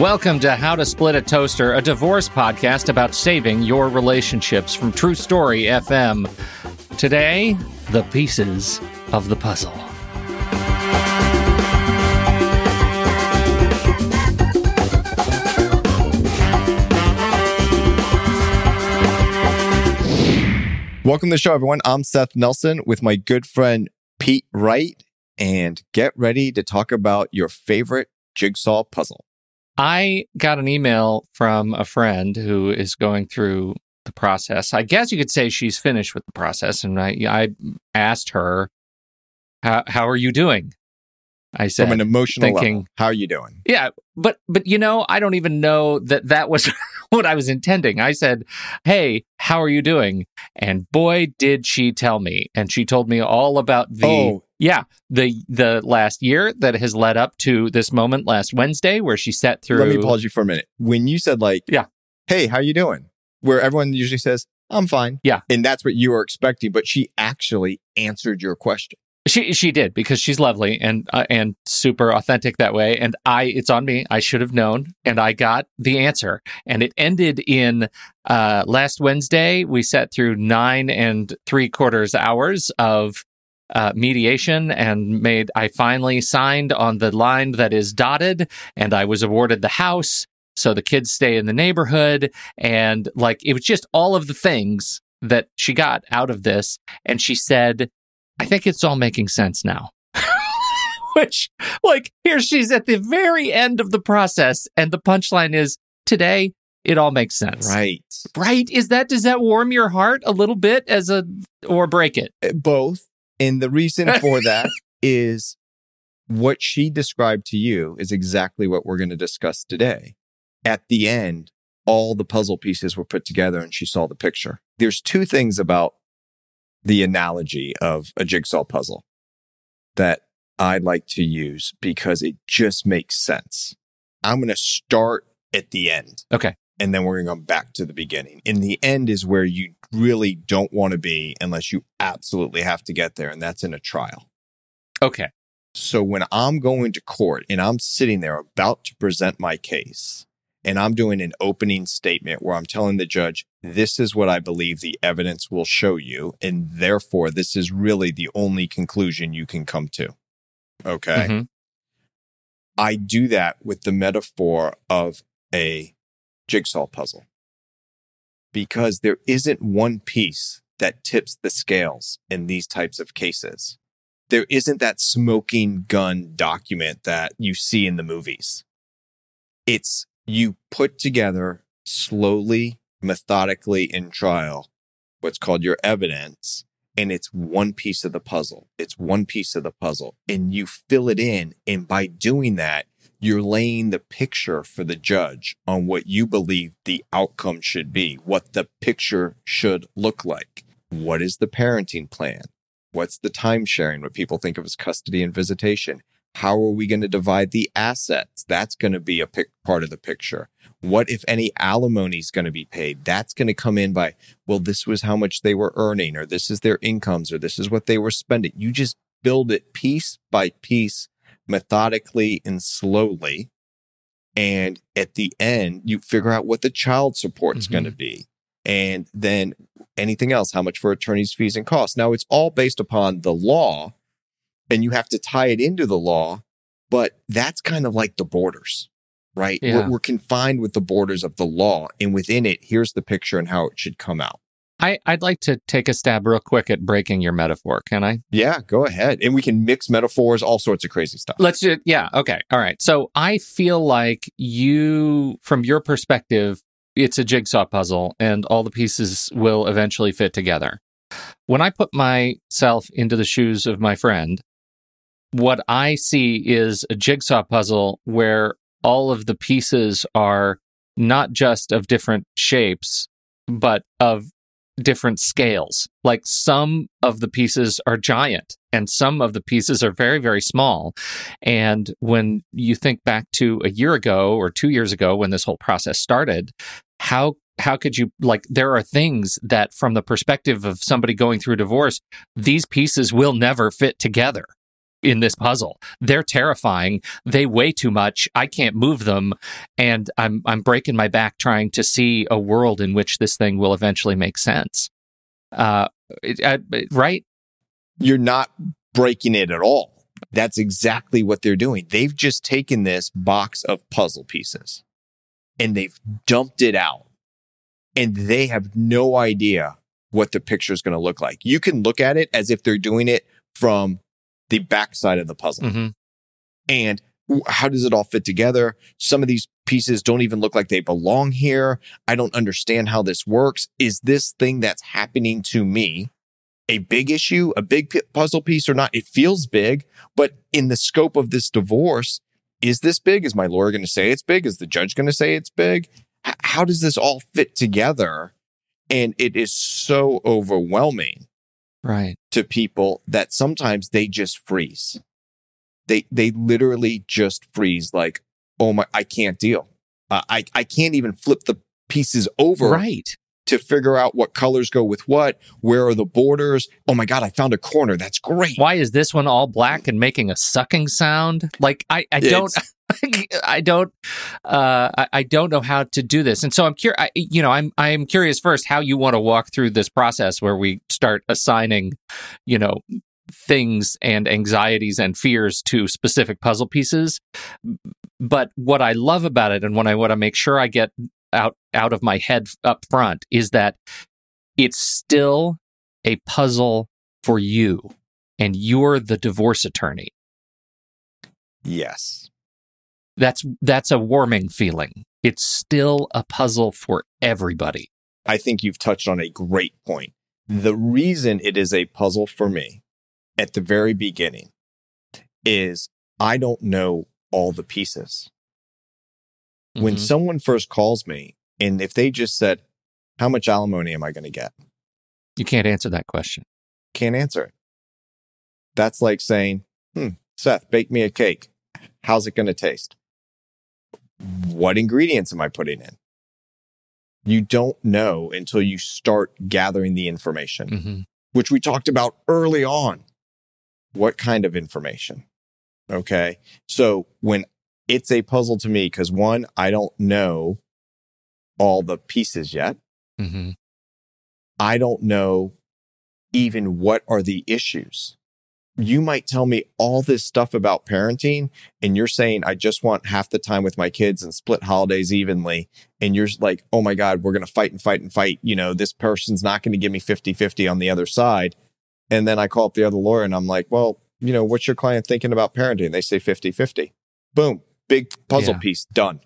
Welcome to How to Split a Toaster, a divorce podcast about saving your relationships from True Story FM. Today, the pieces of the puzzle. Welcome to the show, everyone. I'm Seth Nelson with my good friend Pete Wright, and get ready to talk about your favorite jigsaw puzzle. I got an email from a friend who is going through the process. I guess you could say she's finished with the process. And I, I asked her, how, how are you doing? I said, From an emotional thinking, level, how are you doing? yeah, but, but you know, I don't even know that that was what I was intending. I said, Hey, how are you doing? And boy, did she tell me. And she told me all about the, oh, yeah, the, the last year that has led up to this moment last Wednesday where she sat through. let me pause you for a minute. When you said like, Yeah. hey, how you doing? Where everyone usually says, I'm fine. Yeah. And that's what you were expecting, but she actually answered your question. She she did because she's lovely and uh, and super authentic that way. And I, it's on me. I should have known, and I got the answer. And it ended in uh, last Wednesday. We sat through nine and three quarters hours of uh, mediation and made. I finally signed on the line that is dotted, and I was awarded the house. So the kids stay in the neighborhood, and like it was just all of the things that she got out of this. And she said. I think it's all making sense now. Which, like, here she's at the very end of the process, and the punchline is today, it all makes sense. Right. Right? Is that, does that warm your heart a little bit as a, or break it? Uh, Both. And the reason for that is what she described to you is exactly what we're going to discuss today. At the end, all the puzzle pieces were put together and she saw the picture. There's two things about the analogy of a jigsaw puzzle that I like to use because it just makes sense. I'm going to start at the end. Okay. And then we're going to go back to the beginning. In the end is where you really don't want to be unless you absolutely have to get there. And that's in a trial. Okay. So when I'm going to court and I'm sitting there about to present my case and I'm doing an opening statement where I'm telling the judge, this is what I believe the evidence will show you. And therefore, this is really the only conclusion you can come to. Okay. Mhm. I do that with the metaphor of a jigsaw puzzle because there isn't one piece that tips the scales in these types of cases. There isn't that smoking gun document that you see in the movies. It's you put together slowly, methodically in trial what's called your evidence and it's one piece of the puzzle. It's one piece of the puzzle and you fill it in. And by doing that, you're laying the picture for the judge on what you believe the outcome should be, what the picture should look like. What is the parenting plan? What's the time sharing, what people think of as custody and visitation? How are we going to divide the assets? That's going to be a pic- part of the picture. What, if any, alimony is going to be paid? That's going to come in by, well, this was how much they were earning, or this is their incomes, or this is what they were spending. You just build it piece by piece, methodically and slowly. And at the end, you figure out what the child support is Mhm. going to be. And then anything else, how much for attorney's fees and costs. Now, it's all based upon the law, and you have to tie it into the law, but that's kind of like the borders, right? Yeah. We're, we're confined with the borders of the law, and within it, here's the picture and how it should come out. I, I'd like to take a stab real quick at breaking your metaphor. Can I? Yeah, go ahead. And we can mix metaphors, all sorts of crazy stuff. Let's do Yeah. Okay. All right. So I feel like you, from your perspective, it's a jigsaw puzzle and all the pieces will eventually fit together. When I put myself into the shoes of my friend, what I see is a jigsaw puzzle where all of the pieces are not just of different shapes, but of different scales. Like some of the pieces are giant and some of the pieces are very, very small. And when you think back to a year ago or two years ago when this whole process started, how how could you like there are things that from the perspective of somebody going through divorce these pieces will never fit together in this puzzle. They're terrifying. They weigh too much. I can't move them, and I'm I'm breaking my back trying to see a world in which this thing will eventually make sense. Uh, right? You're not breaking it at all. That's exactly what they're doing. They've just taken this box of puzzle pieces and they've dumped it out, and they have no idea what the picture is going to look like. You can look at it as if they're doing it from the backside of the puzzle. Mm-hmm. And how does it all fit together? Some of these pieces don't even look like they belong here. I don't understand how this works. Is this thing that's happening to me a big issue, a big puzzle piece or not? It feels big, but in the scope of this divorce, is this big? Is my lawyer going to say it's big? Is the judge going to say it's big? H- how does this all fit together? And it is so overwhelming Right. to people that sometimes they just freeze. They they literally just freeze like, oh my, I can't deal. Uh, I I can't even flip the pieces over Right. to figure out what colors go with what. Where are the borders? Oh my god, I found a corner. That's great. Why is this one all black and making a sucking sound? Like I, I don't, I don't, uh, I, don't know how to do this. And so I'm curious. You know, I'm I'm curious first how you want to walk through this process where we start assigning, you know, things and anxieties and fears to specific puzzle pieces. But what I love about it, and what I want to make sure I get out out of my head up front, is that it's still a puzzle for you and you're the divorce attorney Yes. That's that's a warming feeling it's still a puzzle for everybody I think you've touched on a great point. The reason it is a puzzle for me at the very beginning is I don't know all the pieces. When Mhm. someone first calls me and if they just said, How much alimony am I going to get? you can't answer that question Can't answer it. That's like saying, Hmm, Seth, bake me a cake. How's it going to taste? What ingredients am I putting in? You don't know until you start gathering the information Mhm. which we talked about early on. What kind of information? Okay. So when it's a puzzle to me, because one, I don't know all the pieces yet. Mhm. I don't know even what are the issues. You might tell me all this stuff about parenting, and you're saying, I just want half the time with my kids and split holidays evenly. And you're like, oh my God, we're going to fight and fight and fight. You know, this person's not going to give me 50 50 on the other side. And then I call up the other lawyer and I'm like, well, you know, what's your client thinking about parenting? They say 50 50. Boom, big puzzle Yeah. piece done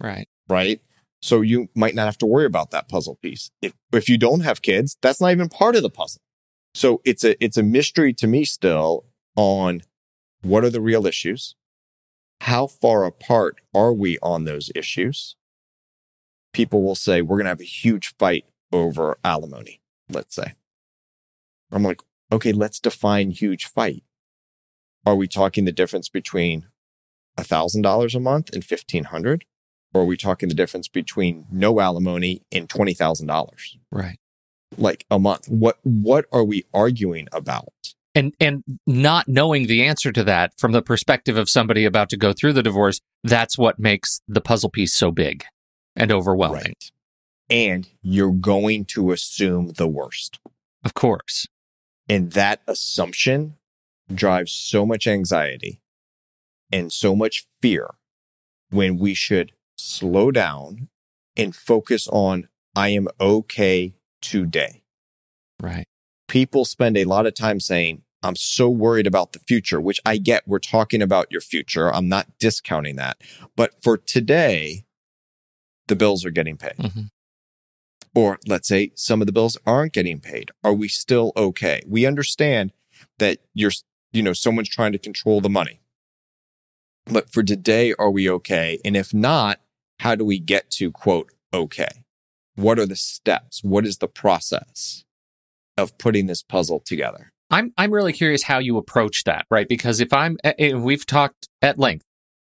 right right? So you might not have to worry about that puzzle piece. If if you don't have kids, that's not even part of the puzzle. So it's a it's a mystery to me still on what are the real issues? How far apart are we on those issues? People will say we're going to have a huge fight over alimony, let's say. I'm like, okay, let's define huge fight. Are we talking the difference between $1,000 a month and 1500 or are we talking the difference between no alimony and twenty thousand dollars, right like a month? What what are we arguing about? and and not knowing the answer to that from the perspective of somebody about to go through the divorce that's what makes the puzzle piece so big and overwhelming And you're going to assume the worst, of course and that assumption drives so much anxiety and so much fear when we should slow down and focus on I am okay today. right people spend a lot of time saying, I'm so worried about the future, which I get. We're talking about your future. I'm not discounting that. But for today, the bills are getting paid. Mhm. Or let's say some of the bills aren't getting paid. Are we still okay? We understand that you're, you know, someone's trying to control the money. But for today, are we okay? And if not, how do we get to quote, okay? What are the steps? What is the process of putting this puzzle together? I'm I'm really curious how you approach that, right? Because if I'm, we've talked at length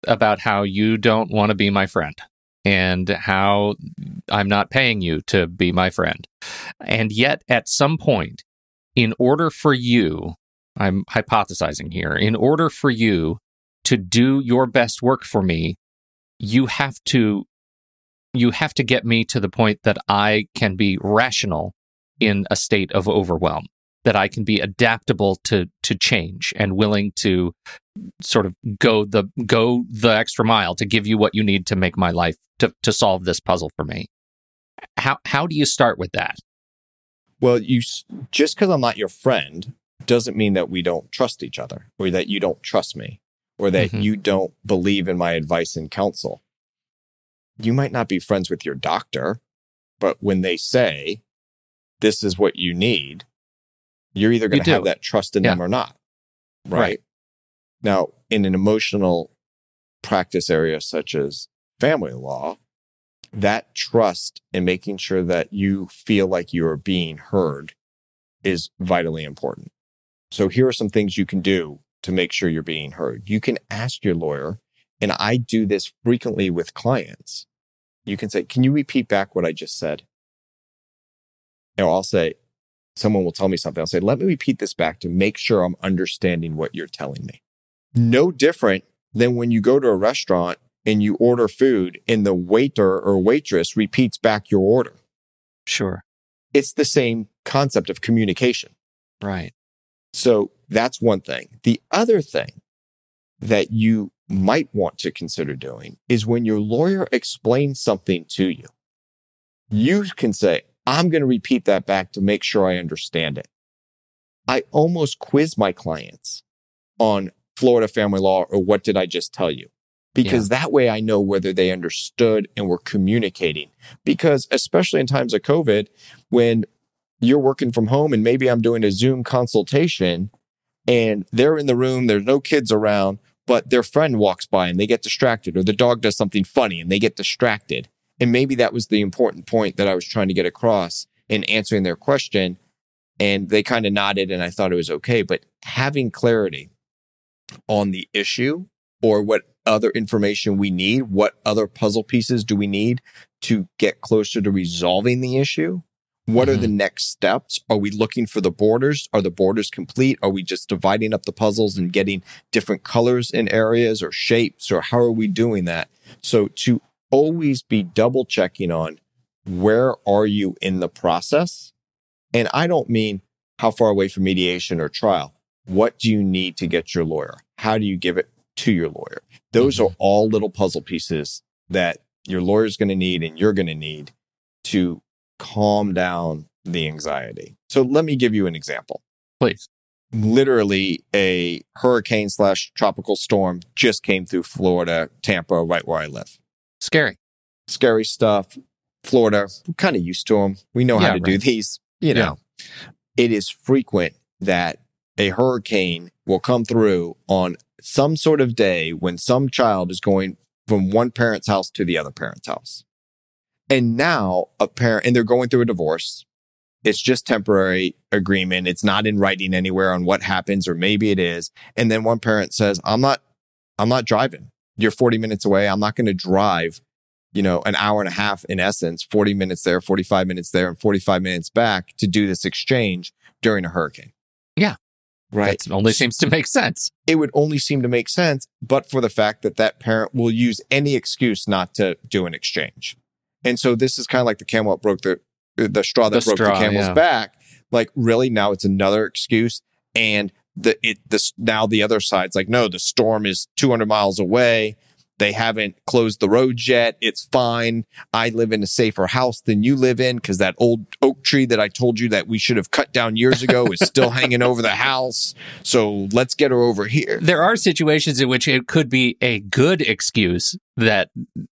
about how you don't want to be my friend and how I'm not paying you to be my friend, and yet at some point, in order for you, I'm hypothesizing here. In order for you to do your best work for me, you have to you have to get me to the point that I can be rational in a state of overwhelm, that I can be adaptable to to change and willing to sort of go the go the extra mile to give you what you need to make my life to to solve this puzzle for me. How how do you start with that? Well, you just because I'm not your friend doesn't mean that we don't trust each other or that you don't trust me or that mm-hmm. you don't believe in my advice and counsel. You might not be friends with your doctor, but when they say this is what you need, you're either going to have that trust in yeah. them or not. Right? right. Now, in an emotional practice area such as family law, that trust and making sure that you feel like you are being heard is vitally important. So here are some things you can do to make sure you're being heard. You can ask your lawyer, and I do this frequently with clients. You can say, Can you repeat back what I just said? And I'll say, Someone will tell me something. I'll say, Let me repeat this back to make sure I'm understanding what you're telling me. No different than when you go to a restaurant and you order food and the waiter or waitress repeats back your order. Sure. It's the same concept of communication. Right. So that's one thing. The other thing that you might want to consider doing is when your lawyer explains something to you, you can say, I'm going to repeat that back to make sure I understand it. I almost quiz my clients on Florida family law or what did I just tell you? because yeah. that way I know whether they understood and were communicating. Because especially in times of COVID, when you're working from home and maybe I'm doing a Zoom consultation and they're in the room, there's no kids around, but their friend walks by and they get distracted, or the dog does something funny and they get distracted. And maybe that was the important point that I was trying to get across in answering their question. And they kind of nodded and I thought it was okay. But having clarity on the issue or what other information we need? What other puzzle pieces do we need to get closer to resolving the issue? What mm-hmm. are the mm-hmm. next steps? Are we looking for the borders? Are the borders complete? Are we just dividing up the puzzles and getting different colors in areas or shapes? Or how are we doing that? So to always be double checking on where are you in the process? And I don't mean how far away from mediation or trial. What do you need to get your lawyer? How do you give it to your lawyer. Those mm-hmm. are all little puzzle pieces that your lawyer's going to need and you're going to need to calm down the anxiety. So let me give you an example. Please. Literally, a hurricane slash tropical storm just came through Florida, Tampa, right where I live. Scary. Scary stuff. Florida, we're kind of used to them. We know yeah, how to right. do these. You know, yeah. it is frequent that a hurricane will come through on some sort of day when some child is going from one parent's house to the other parent's house. And now a parent, and they're going through a divorce. It's just temporary agreement. It's not in writing anywhere on what happens, or maybe it is. And then one parent says, I'm not, I'm not driving. You're 40 minutes away. I'm not going to drive, you know, an hour and a half in essence, 40 minutes there, 45 minutes there, and 45 minutes back to do this exchange during a hurricane. Yeah. Right. That only seems to make sense. It would only seem to make sense, but for the fact that that parent will use any excuse not to do an exchange. And so this is kind of like the camel that broke the, the straw that the broke straw, the camel's yeah. back. Like really now it's another excuse. And the, it, this, now the other side's like, no, the storm is 200 miles away. They haven't closed the roads yet. It's fine. I live in a safer house than you live in because that old oak tree that I told you that we should have cut down years ago is still hanging over the house. So let's get her over here. There are situations in which it could be a good excuse that,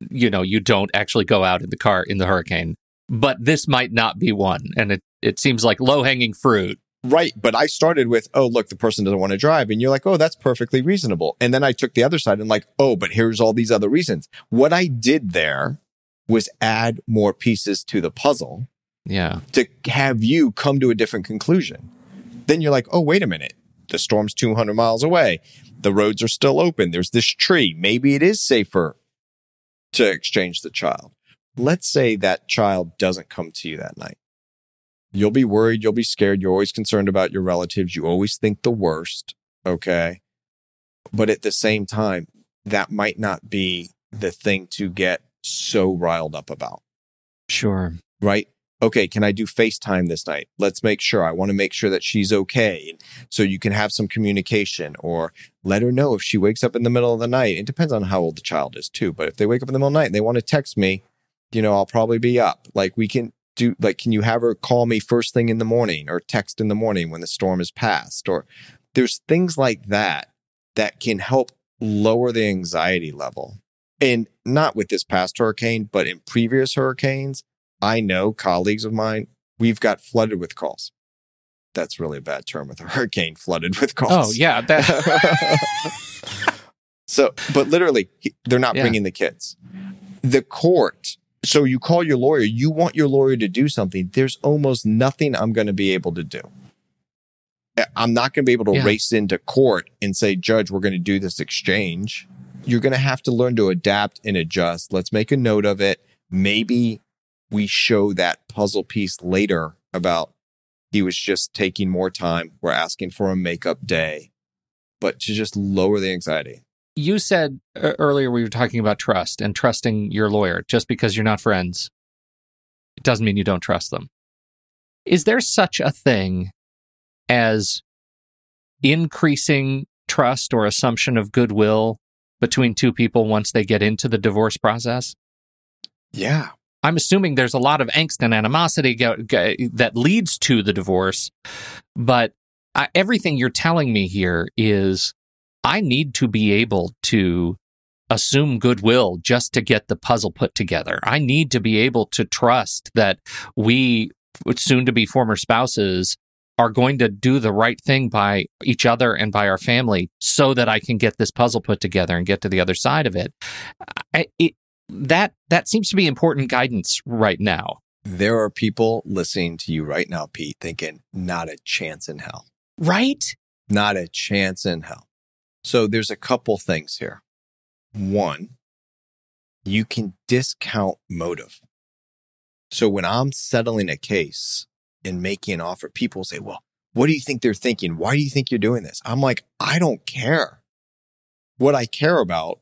you know, you don't actually go out in the car in the hurricane, but this might not be one. And it, it seems like low hanging fruit Right. But I started with, oh, look, the person doesn't want to drive. And you're like, oh, that's perfectly reasonable. And then I took the other side and like, oh, but here's all these other reasons. What I did there was add more pieces to the puzzle. Yeah. To have you come to a different conclusion. Then you're like, oh, wait a minute. The storm's 200 miles away. The roads are still open. There's this tree. Maybe it is safer to exchange the child. Let's say that child doesn't come to you that night You'll be worried. You'll be scared. You're always concerned about your relatives. You always think the worst. Okay. But at the same time, that might not be the thing to get so riled up about. Sure. Right. Okay. Can I do FaceTime this night? Let's make sure. I want to make sure that she's okay. So you can have some communication or let her know if she wakes up in the middle of the night. It depends on how old the child is too. But if they wake up in the middle of the night and they want to text me, you know, I'll probably be up. Like we can do, like, can you have her call me first thing in the morning or text in the morning when the storm is past? Or there's things like that that can help lower the anxiety level. And not with this past hurricane, but in previous hurricanes, I know colleagues of mine, we've got flooded with calls. That's really a bad term with a hurricane flooded with oh, calls. Oh, yeah. That, so, but literally, they're not Yeah. bringing the kids. The court. So you call your lawyer, you want your lawyer to do something. There's almost nothing I'm going to be able to do. I- I'm not going to be able to Yeah. race into court and say, Judge, we're going to do this exchange. You're going to have to learn to adapt and adjust. Let's make a note of it. Maybe we show that puzzle piece later about he was just taking more time. We're asking for a makeup day, but to just lower the anxiety. You said earlier we were talking about trust and trusting your lawyer. Just because you're not friends, it doesn't mean you don't trust them. Is there such a thing as increasing trust or assumption of goodwill between two people once they get into the divorce process? Yeah. I'm assuming there's a lot of angst and animosity go, go, that leads to the divorce, but I, everything you're telling me here is I need to be able to assume goodwill just to get the puzzle put together. I need to be able to trust that we, soon to be former spouses, are going to do the right thing by each other and by our family so that I can get this puzzle put together and get to the other side of it. I, it that that seems to be important guidance right now. There are people listening to you right now, Pete, thinking, not a chance in hell. Right? Not a chance in hell. So there's a couple things here. One, you can discount motive. So when I'm settling a case and making an offer, people say, well, what do you think they're thinking? Why do you think you're doing this? I'm like, I don't care. What I care about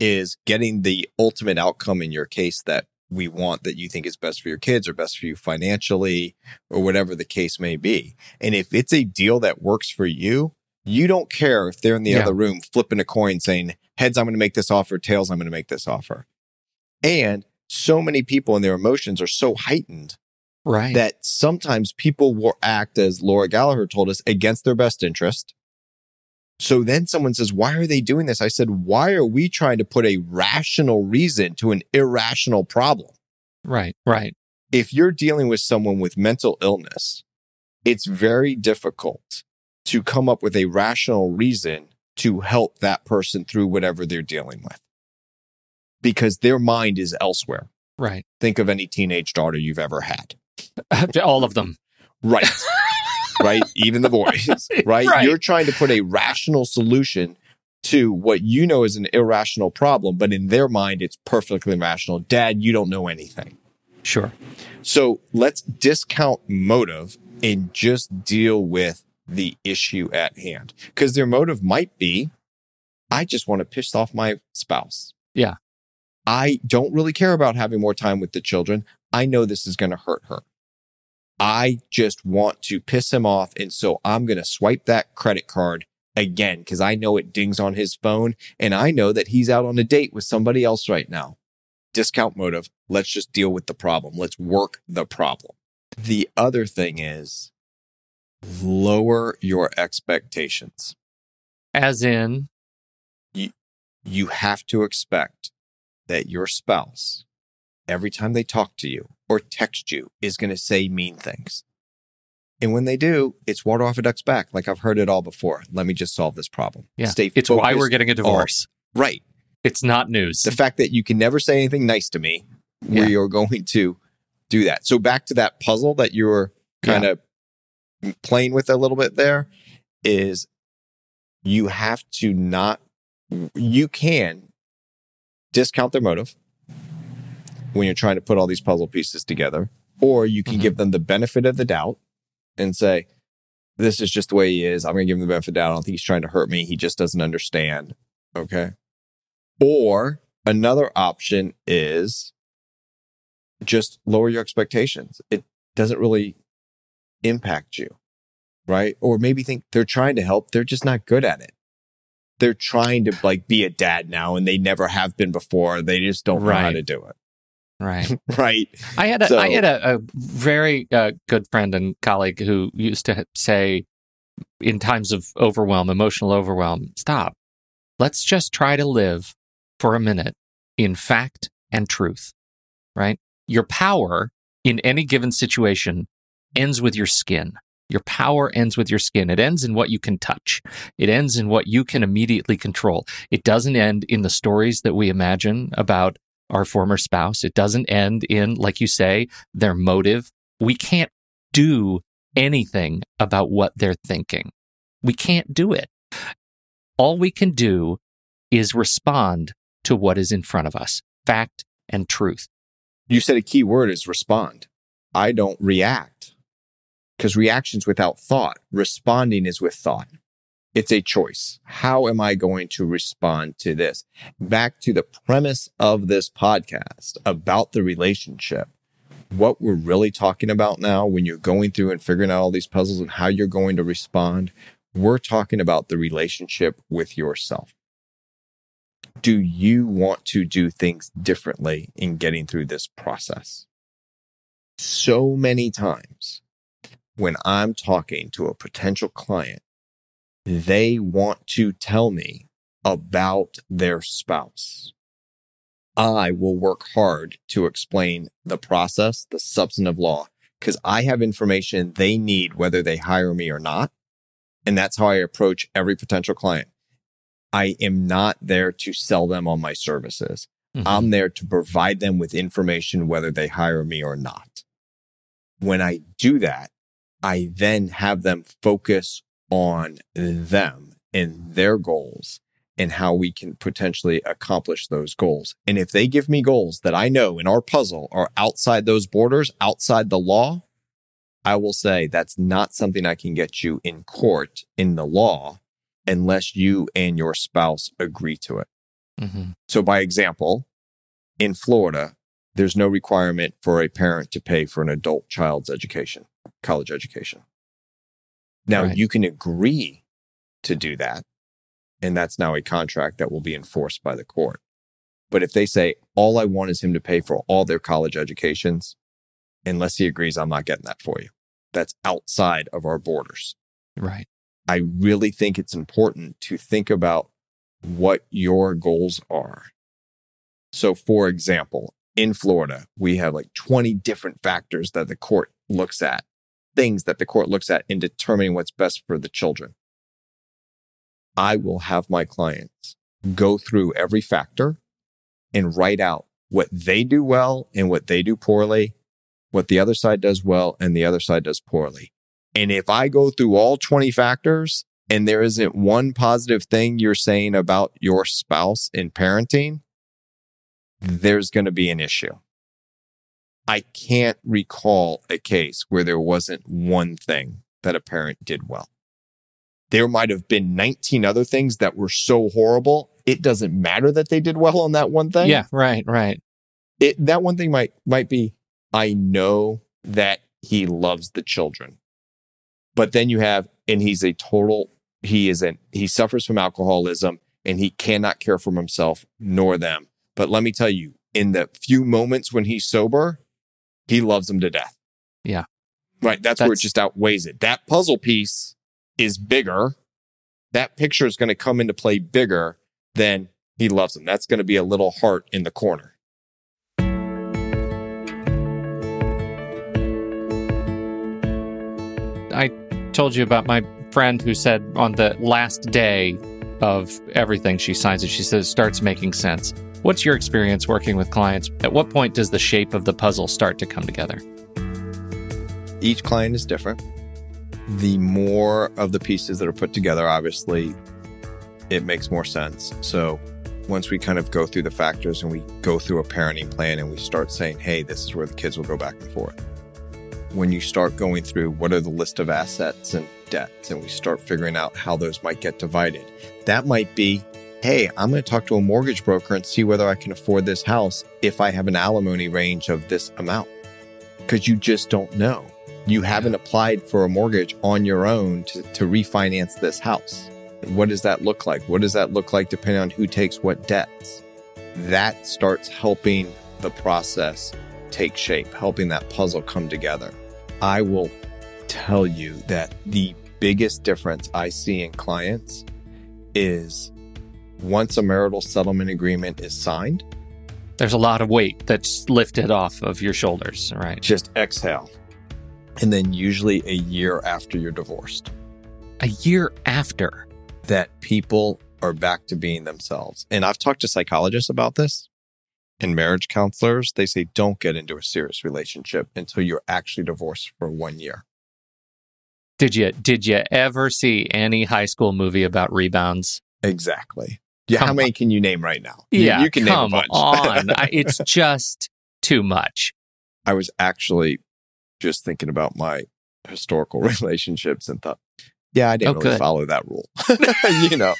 is getting the ultimate outcome in your case that we want that you think is best for your kids or best for you financially or whatever the case may be. And if it's a deal that works for you, you don't care if they're in the Yeah. other room flipping a coin saying, heads, I'm going to make this offer, tails, I'm going to make this offer. And so many people and their emotions are so heightened Right. that sometimes people will act, as Laura Gallagher told us, against their best interest. So then someone says, Why are they doing this? I said, Why are we trying to put a rational reason to an irrational problem? right. Right. If you're dealing with someone with mental illness, it's very difficult to come up with a rational reason to help that person through whatever they're dealing with because their mind is elsewhere. Right. Think of any teenage daughter you've ever had. All of them. Right. right. Even the boys. Right? Right. You're trying to put a rational solution to what you know is an irrational problem, but in their mind, it's perfectly rational. Dad, you don't know anything. Sure. So let's discount motive and just deal with the issue at hand. Because their motive might be, I just want to piss off my spouse. Yeah. I don't really care about having more time with the children. I know this is going to hurt her. I just want to piss him off. And so I'm going to swipe that credit card again because I know it dings on his phone and I know that he's out on a date with somebody else right now. Discount motive. Let's just deal with the problem. Let's work the problem. The other thing is lower your expectations. As in, You you have to expect that your spouse, every time they talk to you or text you, is going to say mean things. And when they do, it's water off a duck's back. Like I've heard it all before. Let me just solve this problem. yeah, Stay it's why we're getting a divorce. Right. It's not news. The fact that you can never say anything nice to me, Yeah. we are going to do that. So back to that puzzle that you were kind of playing with a little bit there is you have to not you can discount their motive when you're trying to put all these puzzle pieces together Or you can Mhm. give them the benefit of the doubt and say, this is just the way he is. I'm going to give him the benefit of the doubt. I don't think he's trying to hurt me. He just doesn't understand. Okay. Or another option is just lower your expectations. It doesn't really impact you, right? Or maybe think they're trying to help. They're just not good at it. They're trying to like be a dad now and they never have been before. They just don't know how to do it. Right. Right. I had a So- I had a, a very uh, good friend and colleague who used to say, in times of overwhelm, emotional overwhelm, stop. Let's just try to live for a minute in fact and truth. Right. Your power in any given situation ends with your skin. Your power ends with your skin. It ends in what you can touch. It ends in what you can immediately control. It doesn't end in the stories that we imagine about our former spouse. It doesn't end in, like you say, their motive. We can't do anything about what they're thinking. We can't do it. All we can do is respond to what is in front of us fact and truth. You said a key word is respond. I don't react because reaction's without thought. Responding is with thought. It's a choice. How am I going to respond to this? Back to the premise of this podcast about the relationship. What we're really talking about now when you're going through and figuring out all these puzzles and how you're going to respond, we're talking about the relationship with yourself. Do you want to do things differently in getting through this process? So many times when I'm talking to a potential client, they want to tell me about their spouse. I will work hard to explain the process, the substantive law, because I have information they need whether they hire me or not. And that's how I approach every potential client. I am not there to sell them on my services. Mhm. I'm there to provide them with information whether they hire me or not. When I do that, I then have them focus on them and their goals and how we can potentially accomplish those goals. And if they give me goals that I know in our puzzle are outside those borders, outside the law, I will say that's not something I can get you in court in the law unless you and your spouse agree to it. Mhm. So, by example, in Florida, there's no requirement for a parent to pay for an adult child's education, college education. Now, Right. you can agree to do that, and that's now a contract that will be enforced by the court. But if they say, all I want is him to pay for all their college educations, unless he agrees, I'm not getting that for you. That's outside of our borders. Right. I really think it's important to think about what your goals are. So, for example, in Florida, we have like 20 different factors that the court looks at, things that the court looks at in determining what's best for the children. I will have my clients go through every factor and write out what they do well and what they do poorly, what the other side does well and the other side does poorly. And if I go through all 20 factors and there isn't one positive thing you're saying about your spouse in parenting, there's going to be an issue. I can't recall a case where there wasn't one thing that a parent did well. There might have been 19 other things that were so horrible. It doesn't matter that they did well on that one thing Yeah. Right. Right. it that one thing might might be I know that he loves the children. But then you have and he's a total he is an he suffers from alcoholism and he cannot care for himself nor them. But let me tell you, in the few moments when he's sober, he loves them to death. Yeah. Right. That's, where it just outweighs it. That puzzle piece is bigger. That picture is going to come into play bigger than he loves them. That's going to be a little heart in the corner. I told you about my friend who said on the last day of everything she signs it, she says starts making sense. What's your experience working with clients? At what point does the shape of the puzzle start to come together? each client is different. The more of the pieces that are put together, obviously, it makes more sense. So once we kind of go through the factors and we go through a parenting plan and we start saying, hey, this is where the kids will go back and forth. when you start going through what are the list of assets and debts, and we start figuring out how those might get divided. That might be, hey, I'm going to talk to a mortgage broker and see whether I can afford this house if I have an alimony range of this amount. Because you just don't know. You haven't applied for a mortgage on your own to, to refinance this house. What does that look like? What does that look like depending on who takes what debts? That starts helping the process take shape, helping that puzzle come together. I will tell you that the biggest difference I see in clients is once a marital settlement agreement is signed, there's a lot of weight that's lifted off of your shoulders, right? Just exhale. And then usually a year after you're divorced. A year after. That people are back to being themselves. And I've talked to psychologists about this and marriage counselors. They say don't get into a serious relationship until you're actually divorced for one year. Did you did you ever see any high school movie about rebounds? Exactly. Yeah, how many can you name right now? Yeah, you, you can come name a bunch. on. I, it's just too much. I was actually just thinking about my historical relationships and thought, yeah, I didn't Oh, really good. follow that rule. you know.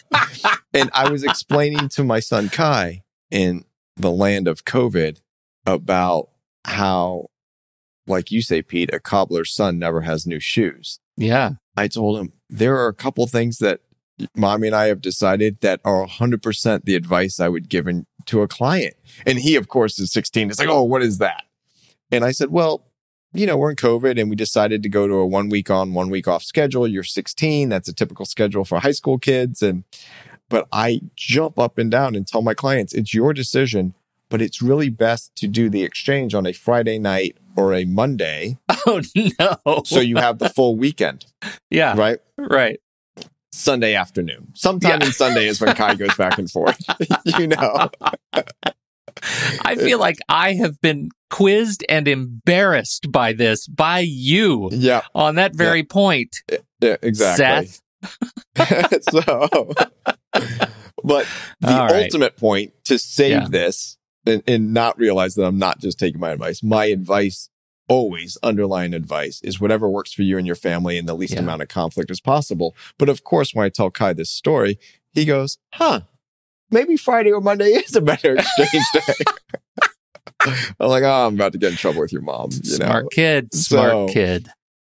and I was explaining to my son Kai in the land of COVID about how, like you say, Pete, a cobbler's son never has new shoes. Yeah. I told him there are a couple things that mommy and I have decided that are 100% the advice I would give in, to a client. And he, of course, is 16. It's like, oh, what is that? And I said, well, you know, we're in COVID and we decided to go to a one week on, one week off schedule. You're 16. That's a typical schedule for high school kids. And, but I jump up and down and tell my clients, it's your decision, but it's really best to do the exchange on a Friday night or a Monday. Oh no. So you have the full weekend, yeah. right? Right. Sunday afternoon. Sometime Yeah. in Sunday is when Kai goes back and forth. you know, I feel like I have been quizzed and embarrassed by this by you yeah, on that very point. yeah, exactly. Seth. so, but the right. ultimate point to save Yeah. this and, and not realize that I'm not just taking my advice. My advice, always underlying advice, is whatever works for you and your family in the least Yeah. amount of conflict as possible. But of course, when I tell Kai this story, he goes, "Huh." Maybe Friday or Monday is a better exchange day. I'm like, oh, I'm about to get in trouble with your mom. You Smart know? kid. Smart So- kid.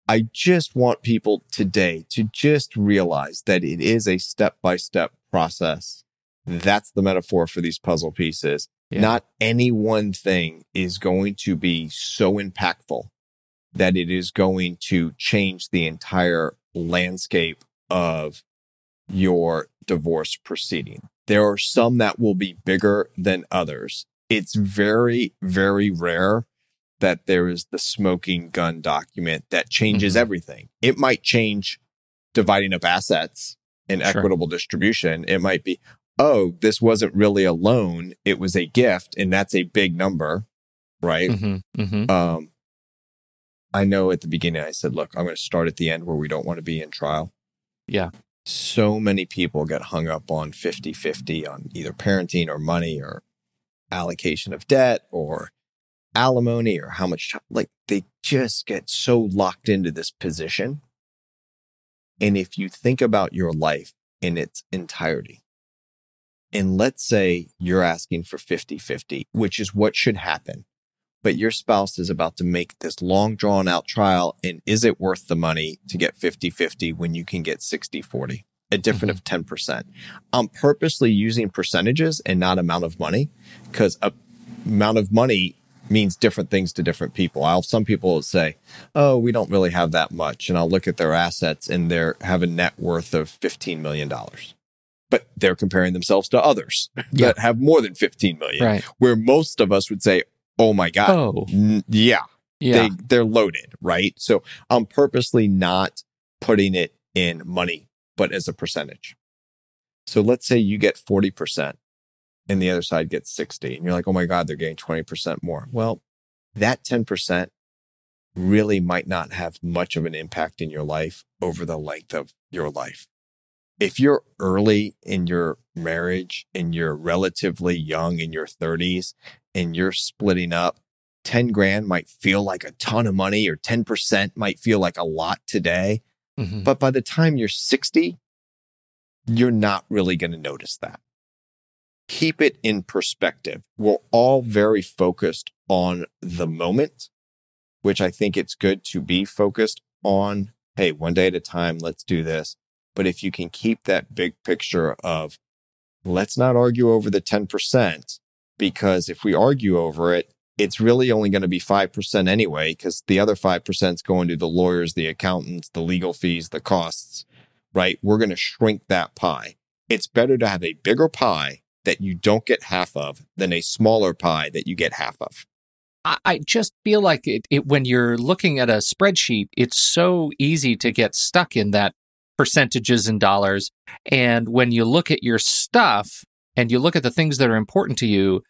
I just want people today to just realize that it is a step by step process. That's the metaphor for these puzzle pieces. Yeah. Not any one thing is going to be so impactful that it is going to change the entire landscape of your divorce proceeding. There are some that will be bigger than others. It's very, very rare that there is the smoking gun document that changes Mhm. everything. It might change dividing up assets and Sure. equitable distribution. It might be, oh, this wasn't really a loan, it was a gift, and that's a big number, right? hmm hmm Um, I know at the beginning I said, look, I'm going to start at the end where we don't want to be in trial. Yeah. So many people get hung up on 50 50 on either parenting or money or allocation of debt or alimony or how much, like they just get so locked into this position. And if you think about your life in its entirety, and let's say you're asking for 50 50, which is what should happen. But your spouse is about to make this long drawn out trial and is it worth the money to get 50-50 when you can get 60-40 a different of mm-hmm. 10% i'm purposely using percentages and not amount of money because a amount of money means different things to different people. I'll some people will say oh we don't really have that much and i'll look at their assets and they're have a net worth of 15 million dollars but they're comparing themselves to others Yeah. that have more than 15 million Right. where most of us would say oh my god Oh, N- yeah, yeah. they they're loaded, right? So I'm purposely not putting it in money, but as a percentage. So let's say you get 40% and the other side gets 60 and you're like, "Oh my god, they're getting 20% more." Well, that 10% really might not have much of an impact in your life over the length of your life. If you're early in your marriage and you're relatively young in your 30s and you're splitting up 10 grand might feel like a ton of money or 10% might feel like a lot today. Mhm. But by the time you're 60, you're not really going to notice that. Keep it in perspective. We're all very focused on the moment, which I think it's good to be focused on. Hey, one day at a time, let's do this. But if you can keep that big picture of let's not argue over the 10%, because if we argue over it, it's really only going to be 5% anyway, because the other 5% is going to the lawyers, the accountants, the legal fees, the costs, right? We're going to shrink that pie. It's better to have a bigger pie that you don't get half of than a smaller pie that you get half of. I, just feel like it, it when you're looking at a spreadsheet, it's so easy to get stuck in that percentages and dollars. And when you look at your stuff and you look at the things that are important to you,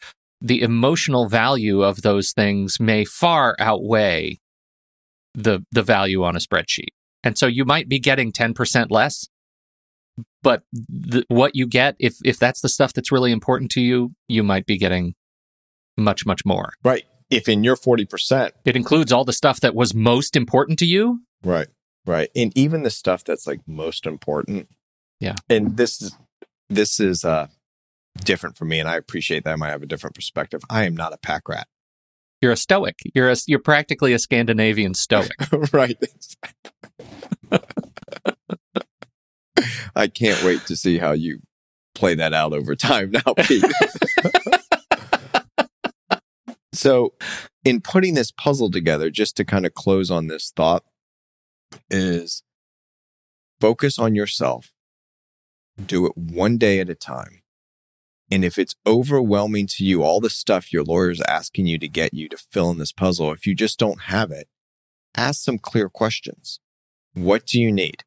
the emotional value of those things may far outweigh the the value on a spreadsheet. And so you might be getting 10% less, but the, what you get if if that's the stuff that's really important to you, you might be getting much much more. Right. If in your 40%, It includes all the stuff that was most important to you. Right. Right. And even the stuff that's like most important. Yeah. And this is this is uh different for me and I appreciate that I might have a different perspective. I am not a pack rat. You're a stoic. You're a, you're practically a Scandinavian stoic. right. I can't wait to see how you play that out over time now, Pete. so, in putting this puzzle together, just to kind of close on this thought, is focus on yourself, do it one day at a time. And if it's overwhelming to you, all the stuff your lawyer's asking you to get you to fill in this puzzle, if you just don't have it, ask some clear questions. What do you need?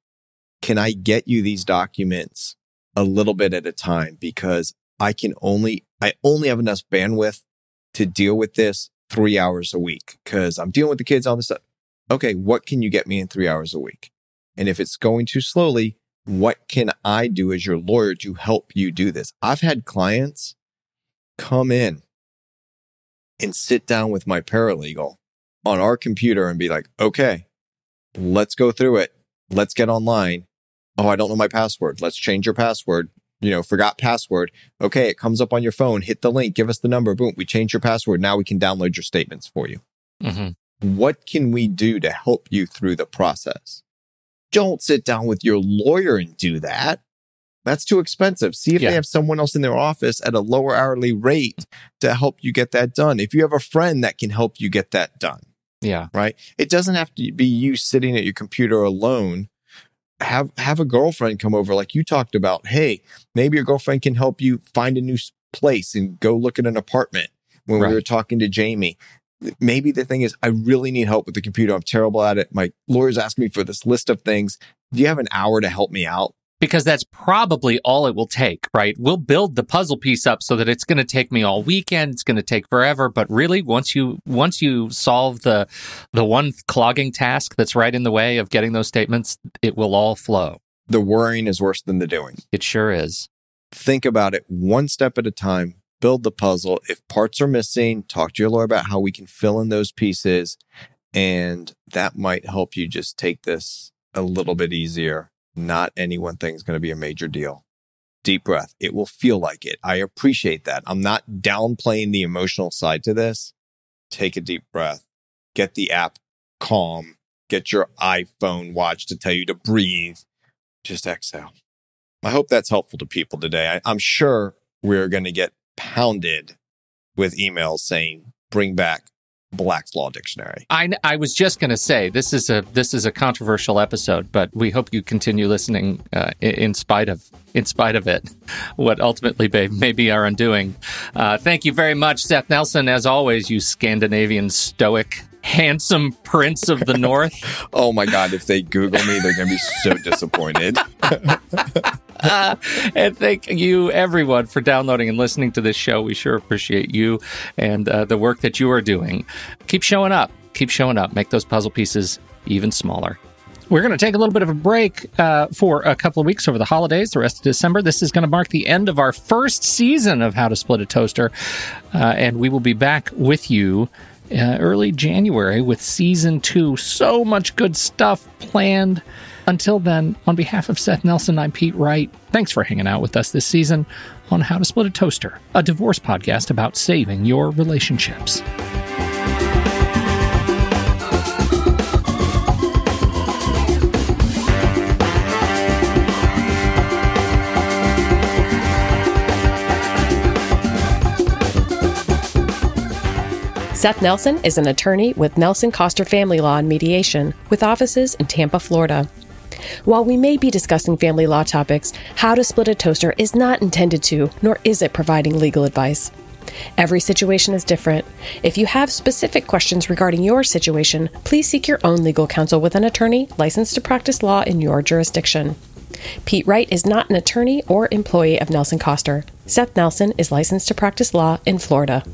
Can I get you these documents a little bit at a time? Because I can only, I only have enough bandwidth to deal with this three hours a week because I'm dealing with the kids, all this stuff. Okay. What can you get me in three hours a week? And if it's going too slowly, what can I do as your lawyer to help you do this? I've had clients come in and sit down with my paralegal on our computer and be like, okay, let's go through it. Let's get online. Oh, I don't know my password. Let's change your password. You know, forgot password. Okay, it comes up on your phone. Hit the link, give us the number. Boom, we change your password. Now we can download your statements for you. hmm What can we do to help you through the process? Don't sit down with your lawyer and do that. That's too expensive. See if Yeah. they have someone else in their office at a lower hourly rate to help you get that done. If you have a friend that can help you get that done, Yeah. right? It doesn't have to be you sitting at your computer alone. Have have a girlfriend come over like you talked about. Hey, maybe your girlfriend can help you find a new place and go look at an apartment. When Right. we were talking to Jamie, maybe the thing is I really need help with the computer. I'm terrible at it. My lawyer's asking me for this list of things. Do you have an hour to help me out? Because that's probably all it will take, right? We'll build the puzzle piece up so that it's going to take me all weekend. It's going to take forever. But really, once you once you solve the the one clogging task that's right in the way of getting those statements, it will all flow. The worrying is worse than the doing. It sure is. think about it one step at a time, build the puzzle. If parts are missing, talk to your lawyer about how we can fill in those pieces. And that might help you just take this a little bit easier. Not any one thing is going to be a major deal. Deep breath. It will feel like it. I appreciate that. I'm not downplaying the emotional side to this. Take a deep breath. Get the app calm. Get your iPhone watch to tell you to breathe. Just exhale. I hope that's helpful to people today. I, I'm sure we're going to get pounded with emails saying, bring back Black's Law Dictionary. I, I was just going to say this is a this is a controversial episode, but we hope you continue listening uh, in, spite of in spite of it. What ultimately may, may be our undoing. Uh, thank you very much, Seth Nelson. As always, you Scandinavian stoic, handsome prince of the North. Oh my God, if they Google me, they're going to be so disappointed. Uh, and thank you, everyone, for downloading and listening to this show. We sure appreciate you and uh, the work that you are doing. Keep showing up. Keep showing up. Make those puzzle pieces even smaller. We're going to take a little bit of a break uh, for a couple of weeks over the holidays, the rest of December. This is going to mark the end of our first season of How to Split a Toaster. Uh, and we will be back with you uh, early January with season two. So much good stuff planned. Until then, on behalf of Seth Nelson, I'm Pete Wright. Thanks for hanging out with us this season on How to Split a Toaster, a divorce podcast about saving your relationships. Seth Nelson is an attorney with Nelson Coster Family Law and Mediation, with offices in Tampa, Florida. While we may be discussing family law topics, How to Split a Toaster is not intended to, nor is it providing legal advice. Every situation is different. If you have specific questions regarding your situation, please seek your own legal counsel with an attorney licensed to practice law in your jurisdiction. Pete Wright is not an attorney or employee of Nelson Coster. Seth Nelson is licensed to practice law in Florida.